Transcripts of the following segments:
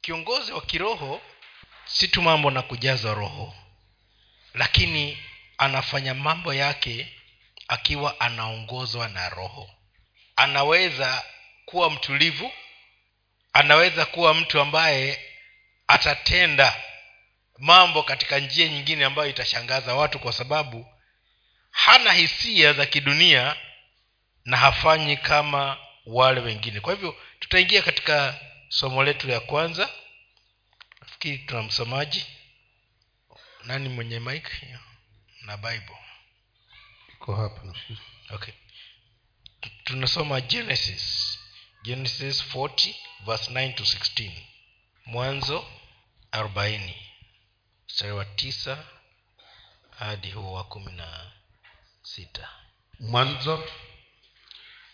kiongozi wa kiroho si tu mambo na kujaza roho lakini anafanya mambo yake akiwa anaongozwa na roho. Anaweza kuwa mtulivu anaweza kuwa mtu ambaye atatenda mambo katika njia nyingine ambayo itashangaza watu kwa sababu hana hisia za kidunia na hafanyi kama wale wengine. Kwa hivyo tutaingia katika somo letu ya kwanza. Nafikiri tuna msomaji. Nani mwenye mike na bible. Iko hapa nafikiri. Okay. Tunasoma genesis. Genesis 40 verse 9 to 16 mwanzo 40 mstari wa tisa hadi huo wa kumi na sita. Mwanzo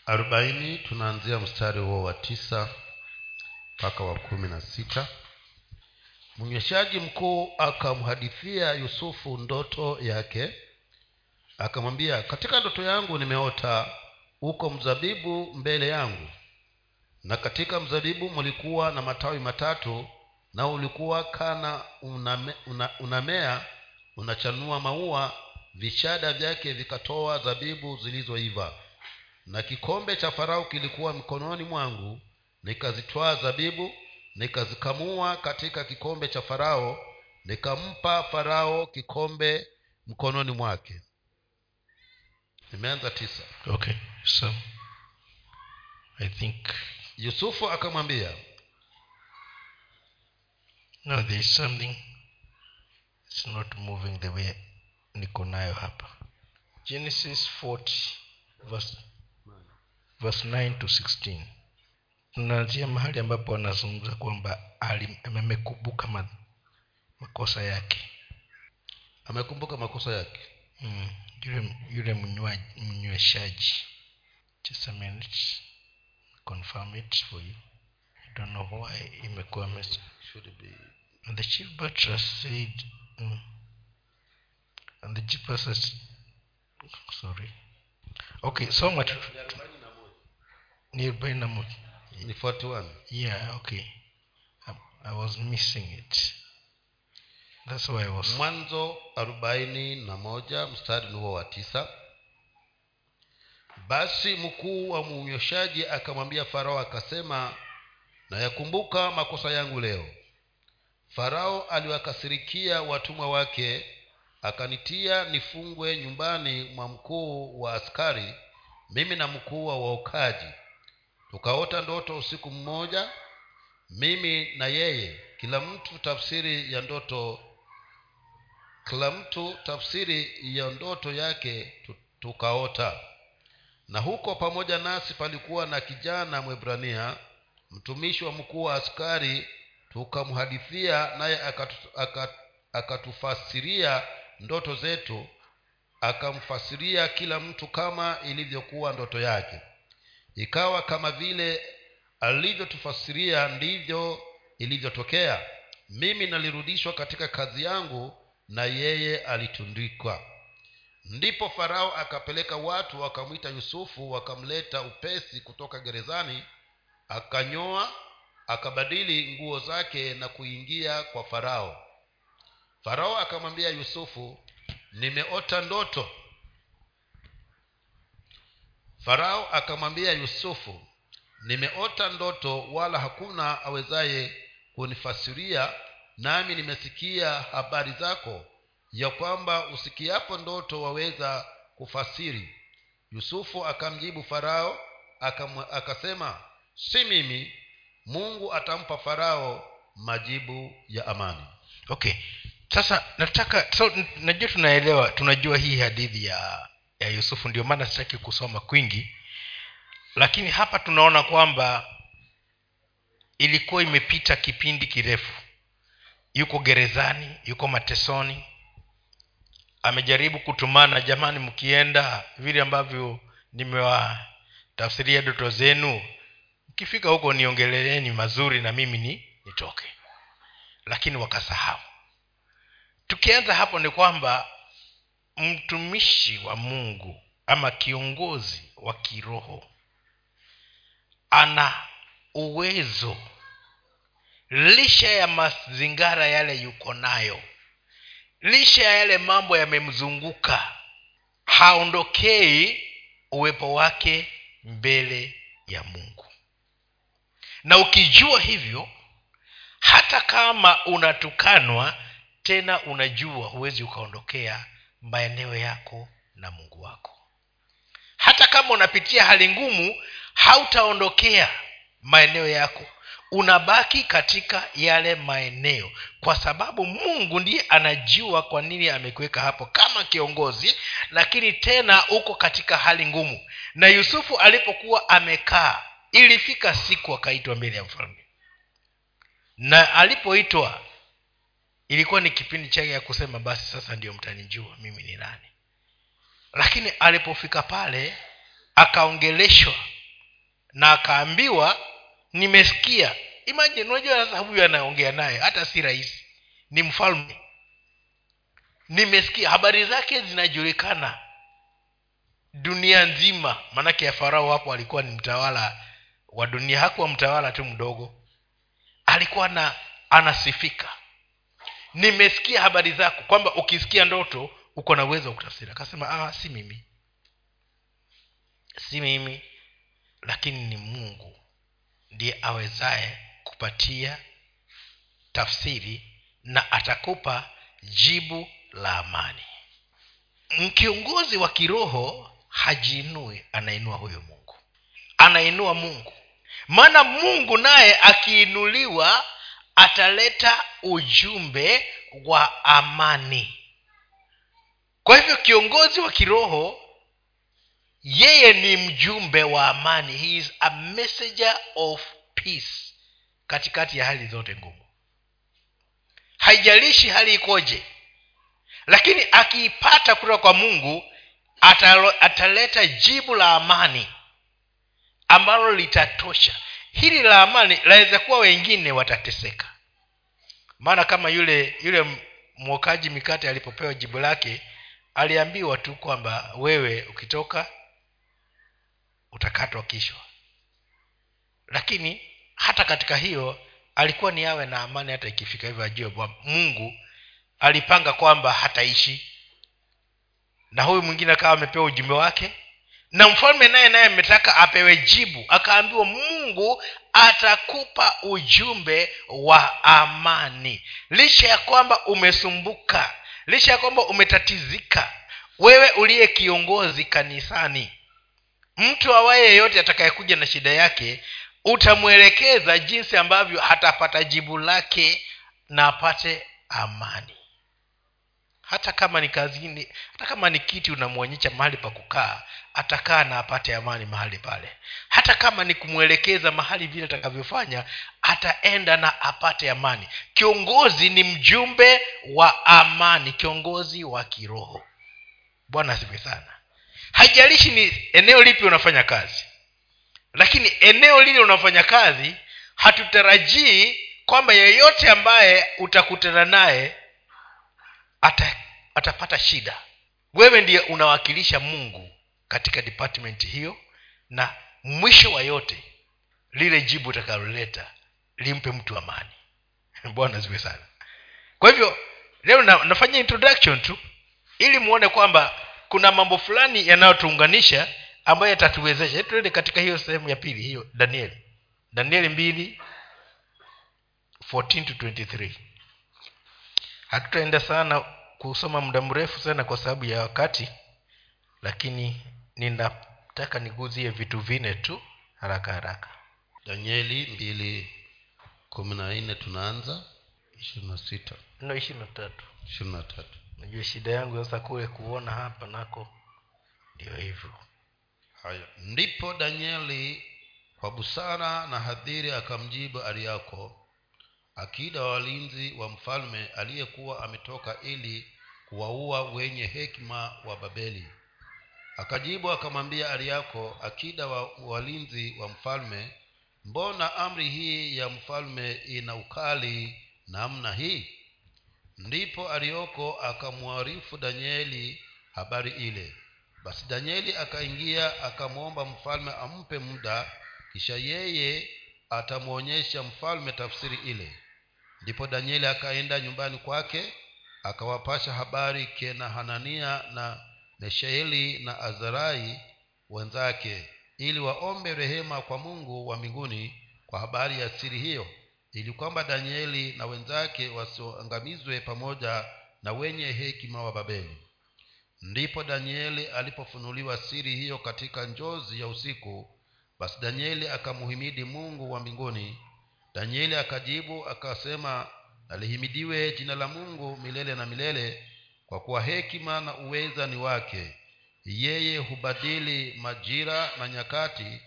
arobaini tunaanzia mstari huo wa tisa mpaka wa kumi na sita. Mnyweshaji mkuu akamhadithia yusufu ndoto yake. Akamwambia katika ndoto yangu nimeota uko mzabibu mbele yangu. Na katika mzabibu mlikuwa na matawi matatu na ulikuwa kana uname, una, unamea unachanua maua vishada vyake vikatoa zabibu zilizoiva. Na kikombe cha farao kilikuwa mikononi mwangu nikazitwaa zabibu nikazikamua katika kikombe cha farao nikampa farao kikombe mkononi mwake. Nimeanza tisa. Okay so i think yusufu akamwambia no there is something it's not moving the way niko nayo hapa. Genesis 40 verse, verse 9 to 16 tunaanzia mahali ambapo anazungumza kwamba amekumbuka ma, makosa yake. Amekumbuka makosa yake? Mm. yule yule mnyweshaji. Just a minute. Confirm it for you. I don't know why imekuwa Should be. And the chief butler said mm, and the chief buttress sorry. Okay so much. Ni arobaini na moja ni 41 yeah okay. I, i was missing it. That's why i was mwanzo arobaini na moja mstari nuo wa tisa. Basi mkuu wa mnyweshaji akamwambia farao akasema nayakumbuka makosa yangu leo. Farao aliwakasirikia watumwa wake akanitia nifungwe nyumbani mwa mkuu wa askari mimi na mkuu wa waokaji tukaota ndoto usiku mmoja mimi na yeye kila mtu tafsiri ya ndoto kila mtu tafsiri ya ndoto yake tukaota. Na huko pamoja nasi palikuwa na kijana mwebrania mtumishi wa mkuu wa askari tukamhadithia naye akatu- akat, akatufasiria ndoto zetu akamfasiria kila mtu kama ilivyokuwa ndoto yake ikawa kama vile alivyotufasiria ndivyo ilivyotokea. Mimi nalirudishwa katika kazi yangu na yeye alitundikwa. Ndipo farao akapeleka watu wakamwita yusufu wakamleta upesi kutoka gerezani akanyoa akabadili nguo zake na kuingia kwa farao. Farao akamwambia yusufu nimeota ndoto farao akamwambia yusufu nimeota ndoto wala hakuna awezaye kunifasiria nami nimesikia habari zako ya kwamba usikiapo ndoto waweza kufasiri. Yusufu akamjibu farao akasema si mimi mungu atampa farao majibu ya amani. Okay. Sasa nataka so, najua tunaelewa tunajua hii hadithi ya ya yusufu. Ndio maana sitaki kusoma kwingi lakini hapa tunaona kwamba ilikuwa imepita kipindi kirefu. Yuko gerezani yuko matesoni amejaribu kutumana jamani mkienda vile ambavyo nimewatafsiria doto zenu mkifika huko niongeleeni mazuri na mimi ni nitoke. Lakini wakasahau. Tukianza hapo ni kwamba mtumishi wa mungu ama kiongozi wa kiroho ana uwezo. Licha ya mazingara yale yuko nayo. Licha ya yale mambo yamemzunguka. Haondokei uwepo wake mbele ya mungu. Na ukijua hivyo hata kama unatukanwa tena unajua huwezi ukaondokea maeneo yako na mungu wako. Hata kama unapitia hali ngumu hautaondokea maeneo yako. Unabaki katika yale maeneo kwa sababu mungu ndiye anajua kwa nini amekuweka hapo kama kiongozi lakini tena uko katika hali ngumu. Na yusufu alipokuwa amekaa ilifika siku akaitwa mbele ya mfalme. Na alipoitwa ilikuwa ni kipindi chake ya kusema basi sasa ndio mtanijua mimi ni nani. Lakini alipofika pale akaongeleshwa na akaambiwa nimesikia. Imagine unajua sasa huyu anaongea naye hata si rahisi. Ni mfalme. Nimesikia habari zake zinajulikana dunia nzima. Maanake ya farao hapo alikuwa ni mtawala wa dunia hakuwa mtawala tu mdogo. Alikuwa na anasifika nimesikia habari zako kwamba ukisikia ndoto uko na uwezo wa kutafsiri. Akasema ah, si mimi. Si mimi lakini ni mungu ndiye awezaye kupatia tafsiri na atakupa jibu la amani. Kiongozi wa kiroho hajiinui anainua huyo mungu. Anainua mungu. Maana mungu naye akiinuliwa ataleta ujumbe wa amani. Kwa hivyo kiongozi wa kiroho yeye ni mjumbe wa amani. He is a messenger of peace katikati ya hali zote ngumu. Haijalishi hali ikoje lakini akiipata kutoka kwa mungu atalo, ataleta jibu la amani ambalo litatosha hili la amani laweza kuwa wengine watateseka. Maana kama yule yule mwokaji mikate alipopewa jibu lake aliambiwa tu kwamba wewe ukitoka utakatwa kishwa lakini hata katika hiyo alikuwa ni awe na amani hata ikifika hivyo ajue mungu alipanga kwamba hataishi. Na huyu mwingine akawa amepewa ujumbe wake na mfalme naye naye ametaka apewe jibu. Akaambiwa mungu atakupa ujumbe wa amani. Licha ya kwamba umesumbuka licha ya kwamba umetatizika wewe uliye kiongozi kanisani mtu awaye yeyote atakayekuja na shida yake utamwelekeza jinsi ambavyo hatapata jibu lake na apate amani hata kama ni kazini hata kama ni kiti unamwonyesha mahali pa kukaa atakaa na apate amani mahali pale. Hata kama ni kumwelekeza mahali vile atakavyofanya ataenda na apate amani. Kiongozi ni mjumbe wa amani kiongozi wa kiroho. Bwana asifi sana. Haijalishi ni eneo lipi unafanya kazi lakini eneo lile unafanya kazi hatutarajii kwamba yeyote ambaye utakutana naye ata, atapata shida. Wewe ndiye unawakilisha mungu katika department hiyo na mwisho wa yote lile jibu utakaloleta limpe mtu amani. Bwana ziwe sana. Kwa hivyo leo na, nafanya introduction tu ili muone kwamba kuna mambo fulani yanayotuunganisha ambayo yatatuwezesha. Tuende katika hiyo sehemu ya pili hiyo danieli. Danieli mbili 14 to 23 hatutaenda sana kusoma muda mrefu sana kwa sababu ya wakati lakini ninataka niguzie vitu vine tu haraka haraka. Danieli mbili kumi na nne tunaanza. Ishirini na sita. No ishiri na tatu. Ishirini na tatu. Najua shida yangu sasa kule kuona hapa nako. Ndio hivyo. Haya ndipo danieli kwa busara na hadhiri akamjibu ariako akida wa walinzi wa mfalme aliyekuwa ametoka ili kuwaua wenye hekima wa babeli. Akajibu akamwambia ariako akida wa walinzi wa mfalme mbona amri hii ya mfalme ina ukali namna hii? Ndipo arioko akamwarifu danieli habari ile. Basi danieli akaingia akamwomba mfalme ampe muda kisha yeye atamwonyesha mfalme tafsiri ile ndipo danieli akaenda nyumbani kwake akawapasha habari kena hanania na meshaeli na azarai wenzake ili waombe rehema kwa mungu wa mbinguni kwa habari ya siri hiyo ili kwamba danieli na wenzake wasioangamizwe pamoja na wenye hekima wa babeli. Ndipo danieli alipofunuliwa siri hiyo katika njozi ya usiku basi danieli akamuhimidi mungu wa mbinguni danieli akajibu akasema nalihimidiwe jina la mungu milele na milele kwa kuwa hekima na uweza ni wake. Yeye hubadili majira na nyakati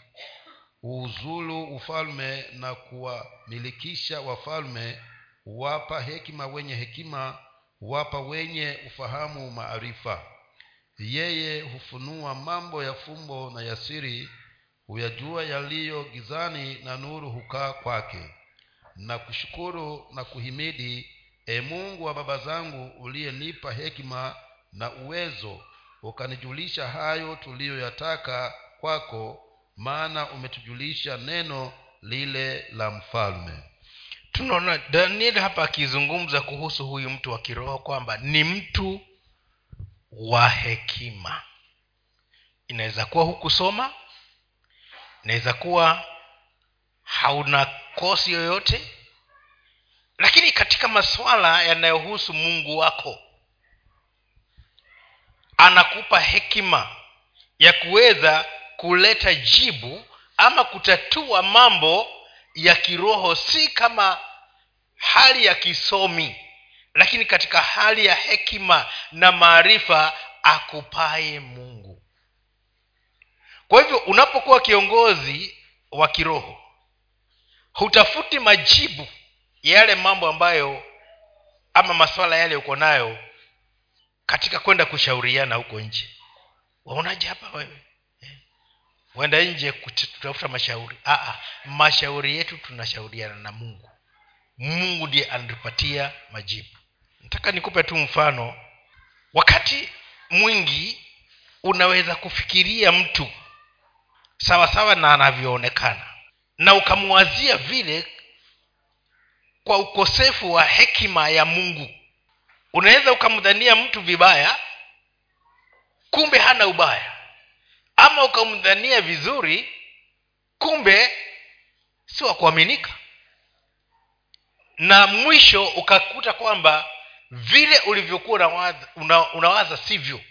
huuzulu ufalme na kuwamilikisha wafalme huwapa hekima wenye hekima huwapa wenye ufahamu maarifa. Yeye hufunua mambo ya fumbo na ya siri huyajua yaliyo gizani na nuru hukaa kwake na kushukuru na kuhimidi e mungu wa baba zangu uliyenipa hekima na uwezo ukanijulisha hayo tuliyoyataka kwako maana umetujulisha neno lile la mfalme. Tunaona daniel hapa akizungumza kuhusu huyu mtu wa kiroho kwamba ni mtu wa hekima. Inaweza kuwa hukusoma inaweza kuwa hauna kosi yoyote lakini katika masuala yanayohusu mungu wako anakupa hekima ya kuweza kuleta jibu ama kutatua mambo ya kiroho si kama hali ya kisomi lakini katika hali ya hekima na maarifa akupaye mungu. Kwa hivyo unapokuwa kiongozi wa kiroho hutafuti majibu ya yale mambo ambayo ama maswala yale uko nayo katika kwenda kushauriana huko nje. Waonaje hapa wewe? Uenda nje kutafuta mashauri. Aa, mashauri yetu tunashauriana na mungu. Mungu ndiye anatupatia majibu. Nataka nikupe tu mfano. Wakati mwingi unaweza kufikiria mtu sawasawa sawa na anavyoonekana na ukamwazia vile kwa ukosefu wa hekima ya mungu. Unaweza ukamdhania mtu vibaya kumbe hana ubaya. Ama ukamdhania vizuri kumbe si wa kuaminika. Na mwisho ukakuta kwamba vile ulivyokuwa unawaza, una, unawaza sivyo.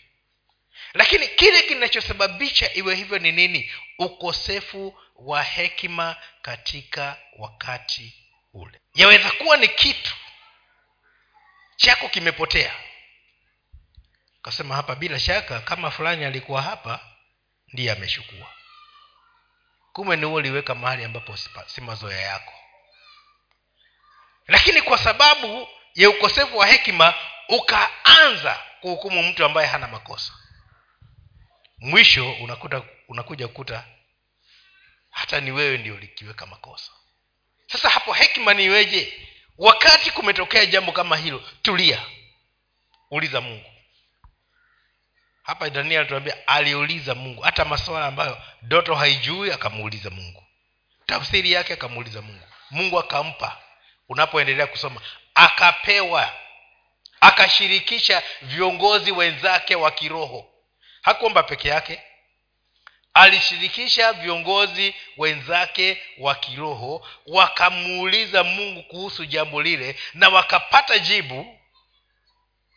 Lakini kile kinachosababisha iwe hivyo ni nini? Ukosefu wa hekima katika wakati ule. Yaweza kuwa ni kitu chako kimepotea. Kasema hapa bila shaka kama fulani alikuwa hapa ndiye ameshukua. Kumbe ni uliweka mahali ambapo si mazoea yako. Lakini kwa sababu ya ukosefu wa hekima ukaanza kuhukumu mtu ambaye hana makosa. Mwisho unakuta unakuja kukuta hata ni wewe ndio likiweka makosa. Sasa hapo hekima ni iweje? Wakati kumetokea jambo kama hilo tulia. Uliza mungu. Hapa daniel anatuambia aliuliza mungu. Hata maswala ambayo doto haijui akamuuliza mungu. Tafsiri yake akamuuliza mungu. Mungu akampa. Unapoendelea kusoma akapewa. Akashirikisha viongozi wenzake wa kiroho. Hakuomba peke yake alishirikisha viongozi wenzake wa kiroho wakamuuliza mungu kuhusu jambo lile na wakapata jibu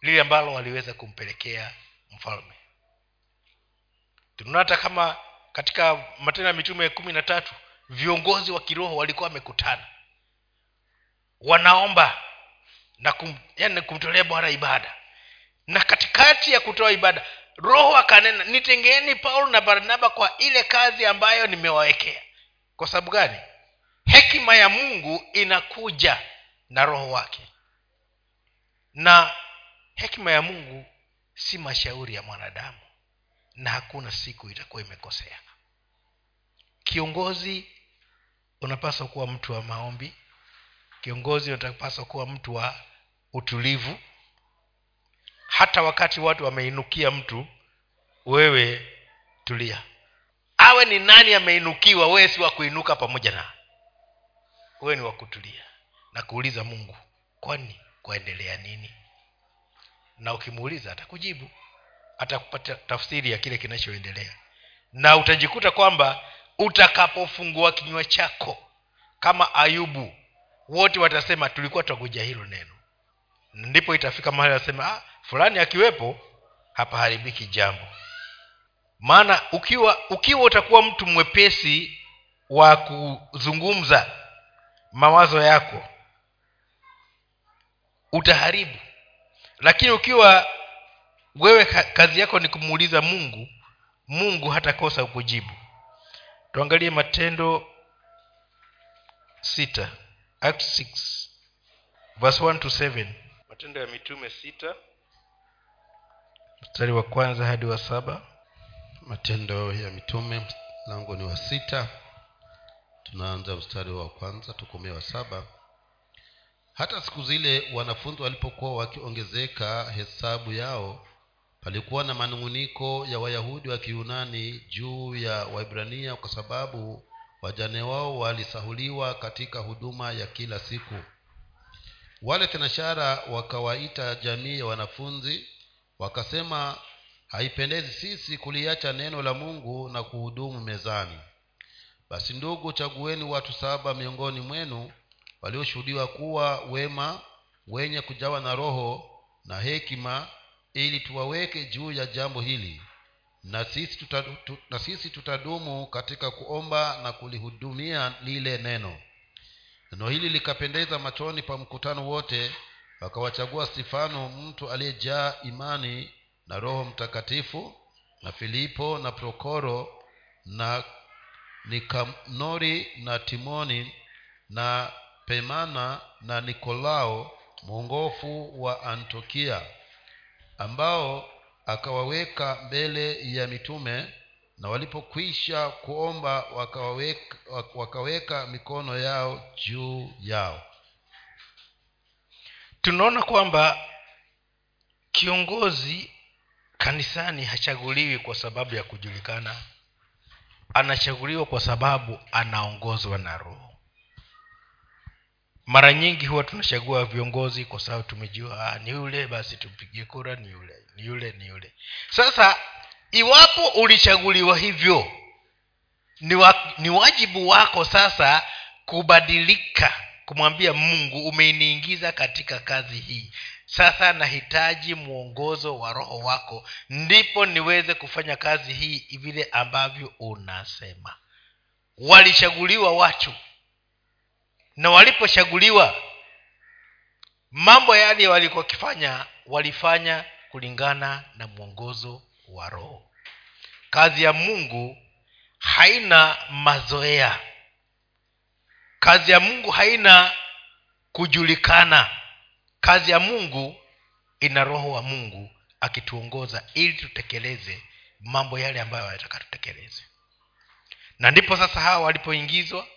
lile ambalo waliweza kumpelekea mfalme. Tunaona kama katika matendo ya mitume kumi na tatu viongozi wa kiroho walikuwa wamekutana. Wanaomba na kum, yani kumtolea bwana ibada. Na katikati ya kutoa ibada roho akanena nitengeeni paulo na barnaba kwa ile kazi ambayo nimewawekea. Kwa sababu gani? Hekima ya mungu inakuja na roho wake. Na hekima ya mungu si mashauri ya mwanadamu na hakuna siku itakuwa imekosea. Kiongozi unapaswa kuwa mtu wa maombi. Kiongozi unapaswa kuwa mtu wa utulivu hata wakati watu wameinukia mtu wewe tulia. Awe ni nani ameinukiwa wewe si wa kuinuka pamoja na wewe ni wakutulia na kuuliza mungu kwani kwaendelea nini? Na ukimuuliza atakujibu atakupata tafsiri ya kile kinachoendelea. Na utajikuta kwamba utakapofungua kinywa chako kama ayubu wote watasema tulikuwa twakuja hilo neno ndipo itafika mahali wasema ah, fulani akiwepo hapaharibiki jambo. Maana ukiwa ukiwa utakuwa mtu mwepesi wa kuzungumza mawazo yako utaharibu. Lakini ukiwa wewe kazi yako ni kumuuliza mungu mungu hatakosa kujibu tuangalie matendo sita act 6 verse 1 to 7 matendo ya mitume sita. Mstari wa kwanza hadi wa saba. Matendo ya mitume mlango ni wa sita. Tunaanza mstari wa kwanza tukomee wa saba. Hata siku zile wanafunzi walipokuwa wakiongezeka hesabu yao palikuwa na manung'uniko ya wayahudi wa kiyunani juu ya waibrania kwa sababu wajane wao walisahuliwa katika huduma ya kila siku wale tenashara wakawaita jamii ya wanafunzi wakasema haipendezi sisi kuliacha neno la mungu na kuhudumu mezani. Basi ndugu chagueni watu saba miongoni mwenu walioshuhudiwa kuwa wema wenye kujawa na roho na hekima ili tuwaweke juu ya jambo hili na sisi, tutadu, tu, na sisi tutadumu katika kuomba na kulihudumia lile neno neno hili likapendeza machoni pa mkutano wote wakawachagua stefano mtu aliyejaa imani na roho mtakatifu na filipo na prokoro na nikanori na timoni na pemana na nikolao mwongofu wa antiokia ambao akawaweka mbele ya mitume na walipokwisha kuomba wakaweka, wakaweka mikono yao juu yao. Tunaona kwamba kiongozi kanisani hachaguliwi kwa sababu ya kujulikana. Anachaguliwa kwa sababu anaongozwa na roho. Mara nyingi huwa tunachagua viongozi kwa sababu tumejua ah, ni yule basi tumpigie kura ni yule ni yule ni yule. Sasa iwapo ulichaguliwa hivyo ni, wa, ni wajibu wako sasa kubadilika kumwambia mungu umeniingiza katika kazi hii. Sasa nahitaji mwongozo wa roho wako ndipo niweze kufanya kazi hii vile ambavyo unasema. Walichaguliwa watu na walipochaguliwa mambo yale walikuwa wakifanya walifanya kulingana na mwongozo wa roho. Kazi ya mungu haina mazoea. Kazi ya mungu haina kujulikana. Kazi ya mungu ina roho wa mungu akituongoza ili tutekeleze mambo yale ambayo anataka tutekeleze. Na ndipo sasa hawa walipoingizwa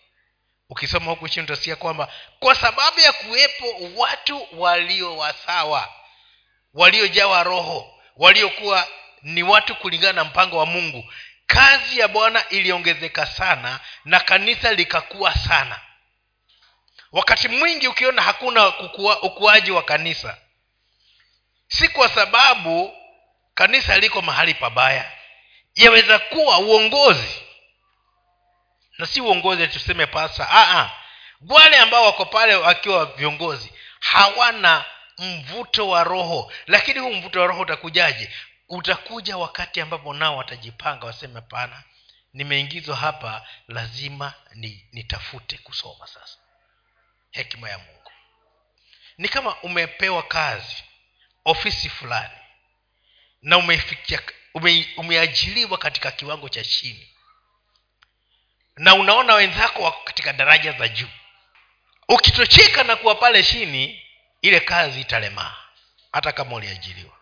ukisoma huku chini utasikia kwamba kwa sababu ya kuwepo watu walio wasawa waliojawa roho waliokuwa ni watu kulingana na mpango wa mungu. Kazi ya bwana iliongezeka sana na kanisa likakuwa sana. Wakati mwingi ukiona hakuna kukua, ukuaji wa kanisa si kwa sababu kanisa liko mahali pabaya. Yaweza kuwa uongozi na si uongozi tuseme pasa Aa, wale ambao wako pale wakiwa viongozi hawana mvuto wa roho. Lakini huu mvuto wa roho utakujaje utakuja wakati ambapo nao watajipanga waseme pana nimeingizwa hapa lazima ni, nitafute kusoma sasa. Hekima ya mungu. Ni kama umepewa kazi ofisi fulani na umefikia ume, umeajiliwa katika kiwango cha chini na unaona wenzako wako katika daraja za juu. Ukitocheka na kuwa pale chini ile kazi italemaa hata kama uliajiriwa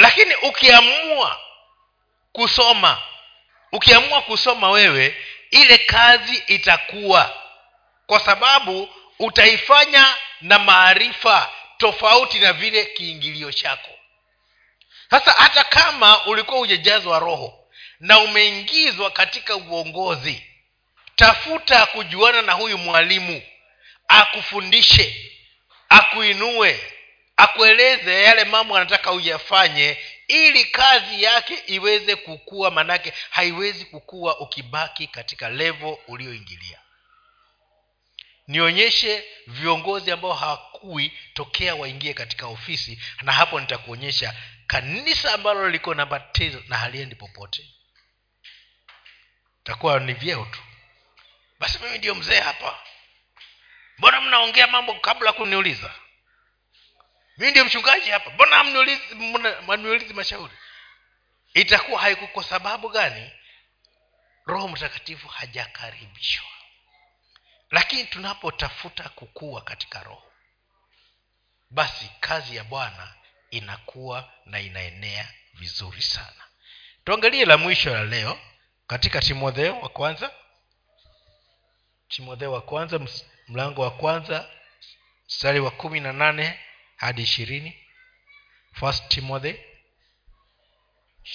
lakini ukiamua kusoma ukiamua kusoma wewe ile kazi itakuwa. Kwa sababu utaifanya na maarifa tofauti na vile kiingilio chako. Sasa hata kama ulikuwa ujejazwa roho na umeingizwa katika uongozi tafuta kujuana na huyu mwalimu akufundishe akuinue akueleze yale mambo anataka uyafanye ili kazi yake iweze kukua manake haiwezi kukua ukibaki katika levo ulioingilia nionyeshe viongozi ambao hawakui tokea waingie katika ofisi na hapo nitakuonyesha kanisa ambalo liko na batizo na haliendi popote. Takuwa ni vyeo tu. Basi mimi ndio mzee hapa. Mbona mnaongea mambo kabla kuniuliza mimi ndio mchungaji hapa. Mbona hamniulizi mashauri? Itakuwa haiku kwa sababu gani? Roho mtakatifu hajakaribishwa. Lakini tunapotafuta kukua katika roho basi kazi ya bwana inakuwa na inaenea vizuri sana. Tuangalie la mwisho la leo katika timotheo wa kwanza. Timotheo wa kwanza mlango wa kwanza mstari wa kumi na nane hadi ishirini. First timothy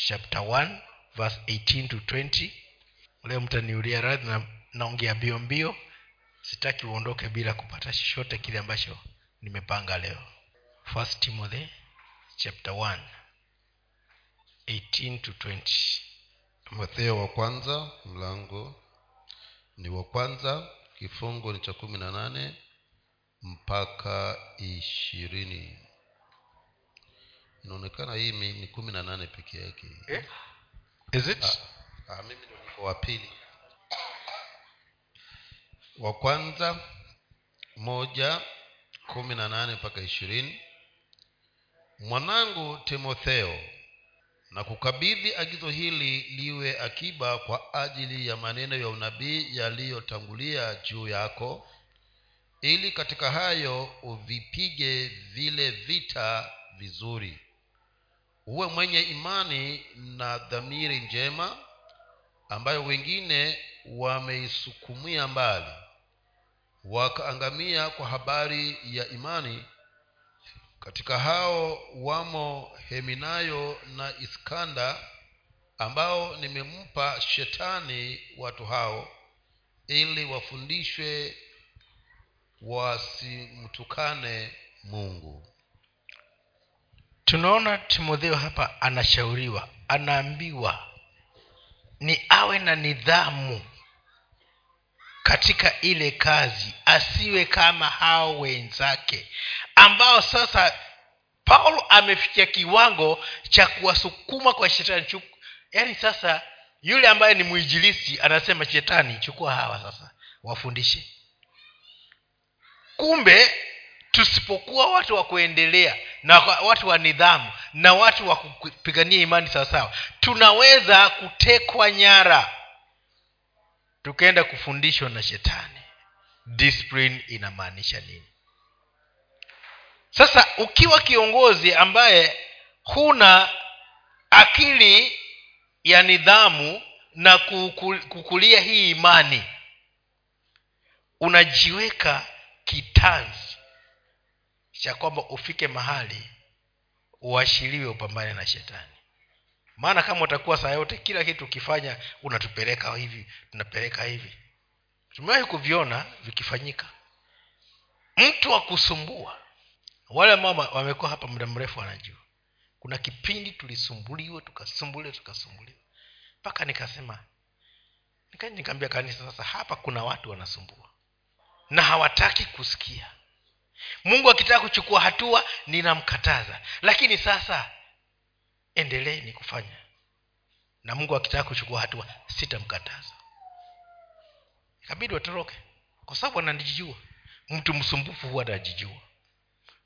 chapter 1 verse 18 to 20 leo mtaniulia radhi na naongea mbio mbio. Sitaki uondoke bila kupata chochote kile ambacho nimepanga leo. First timothy chapter 1 18 to 20 timotheo wa kwanza mlango ni wa kwanza kifungo ni cha kumi na nane mpaka ishirini. Inaonekana hii ni kumi na nane peke yake. Eh? is it? Ah, ah, mimi ndo niko wa pili. Wa kwanza moja kumi na nane mpaka ishirini. Mwanangu timotheo na kukabidhi agizo hili liwe akiba kwa ajili ya maneno ya unabii yaliyotangulia juu yako ili katika hayo uvipige vile vita vizuri. Uwe mwenye imani na dhamiri njema ambayo wengine wameisukumia mbali wakaangamia kwa habari ya imani. Katika hao wamo heminayo na iskanda ambao nimempa shetani watu hao ili wafundishwe wasimtukane mungu. Tunaona timotheo hapa anashauriwa anaambiwa ni awe na nidhamu katika ile kazi asiwe kama hao wenzake ambao sasa paulo amefikia kiwango cha kuwasukuma kwa shetani. Yaani sasa yule ambaye ni mwinjilisi anasema shetani chukua hawa sasa wafundishe kumbe tusipokuwa watu wa kuendelea na watu wa nidhamu na watu wa kupigania imani sawasawa tunaweza kutekwa nyara. Tukaenda kufundishwa na shetani. Discipline inamaanisha nini? Sasa ukiwa kiongozi ambaye huna akili ya nidhamu na kukulia hii imani unajiweka kitanzi cha kwamba ufike mahali uashiriwe upambane na shetani. Maana kama utakuwa saa yote kila kitu ukifanya unatupeleka hivi tunapeleka hivi. Tumewahi kuviona vikifanyika. Mtu wa kusumbua wale ambao wamekuwa hapa muda mrefu wanajua. Kuna kipindi tulisumbuliwa tukasumbuliwa tukasumbuliwa. Mpaka nikasema nikaambia kanisa sasa hapa kuna watu wanasumbua na hawataki kusikia. Mungu akitaka kuchukua hatua ninamkataza. Lakini sasa endeleeni kufanya na mungu akitaka kuchukua hatua sitamkataza. Ikabidi watoroke. Kwa sababu ananijijua mtu msumbufu huwa anajijua.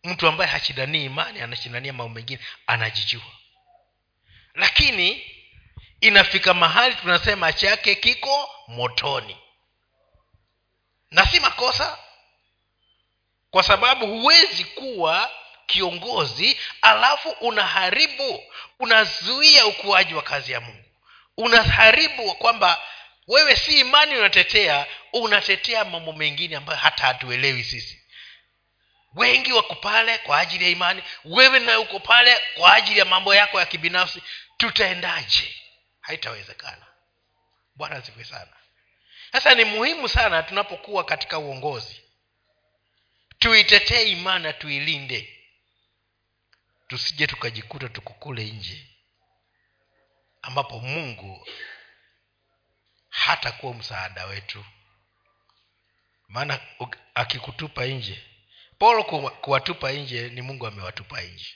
Mtu ambaye hashindanii imani anashindania mambo mengine anajijua. Lakini inafika mahali tunasema chake kiko motoni na si makosa kwa sababu huwezi kuwa kiongozi alafu unaharibu unazuia ukuaji wa kazi ya mungu. Unaharibu kwamba wewe si imani unatetea unatetea mambo mengine ambayo hata hatuelewi sisi. Wengi wako pale kwa ajili ya imani wewe naye uko pale kwa ajili ya mambo yako ya kibinafsi. Tutaendaje? Haitawezekana. Bwana asifiwe sana sasa ni muhimu sana tunapokuwa katika uongozi. Tuitetee imani tuilinde. Tusije tukajikuta tukukule nje ambapo mungu hatakuwa msaada wetu. Maana akikutupa nje paulo kuwatupa nje ni mungu amewatupa nje.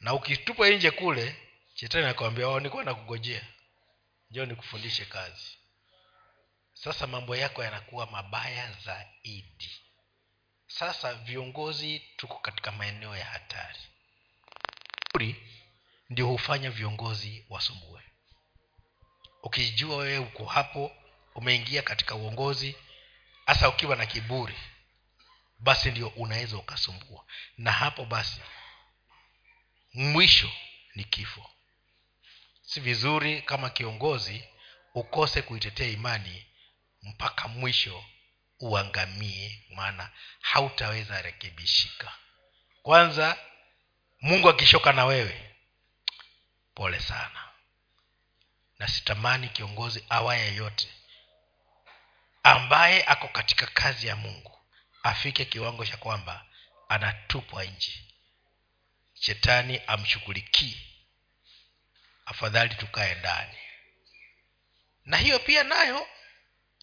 Na ukitupa nje kule shetani akawambia oh, nikuwa nakugojea njoo nikufundishe kazi sasa mambo yako yanakuwa mabaya zaidi. Sasa viongozi tuko katika maeneo ya hatari. Uri ndio hufanya viongozi wasumbue. Ukijua wewe uko hapo umeingia katika uongozi hasa ukiwa na kiburi basi ndio unaweza ukasumbua. Na hapo basi mwisho ni kifo. Si vizuri kama kiongozi ukose kuitetea imani mpaka mwisho uangamie maana hautaweza rekebishika. Kwanza mungu akishoka na wewe pole sana. Na sitamani kiongozi awaye yeyote ambaye ako katika kazi ya mungu afike kiwango cha kwamba anatupwa nje. Shetani amshughulikii. Afadhali tukae ndani. Na hiyo pia nayo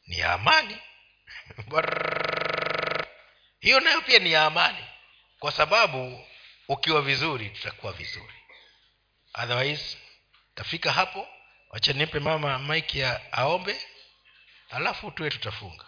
ni ya amani. Hiyo nayo pia ni ya amani. Kwa sababu ukiwa vizuri tutakuwa vizuri. Otherwise tafika hapo. Wacha nipe mama mike ya aombe. Alafu tuwe tutafunga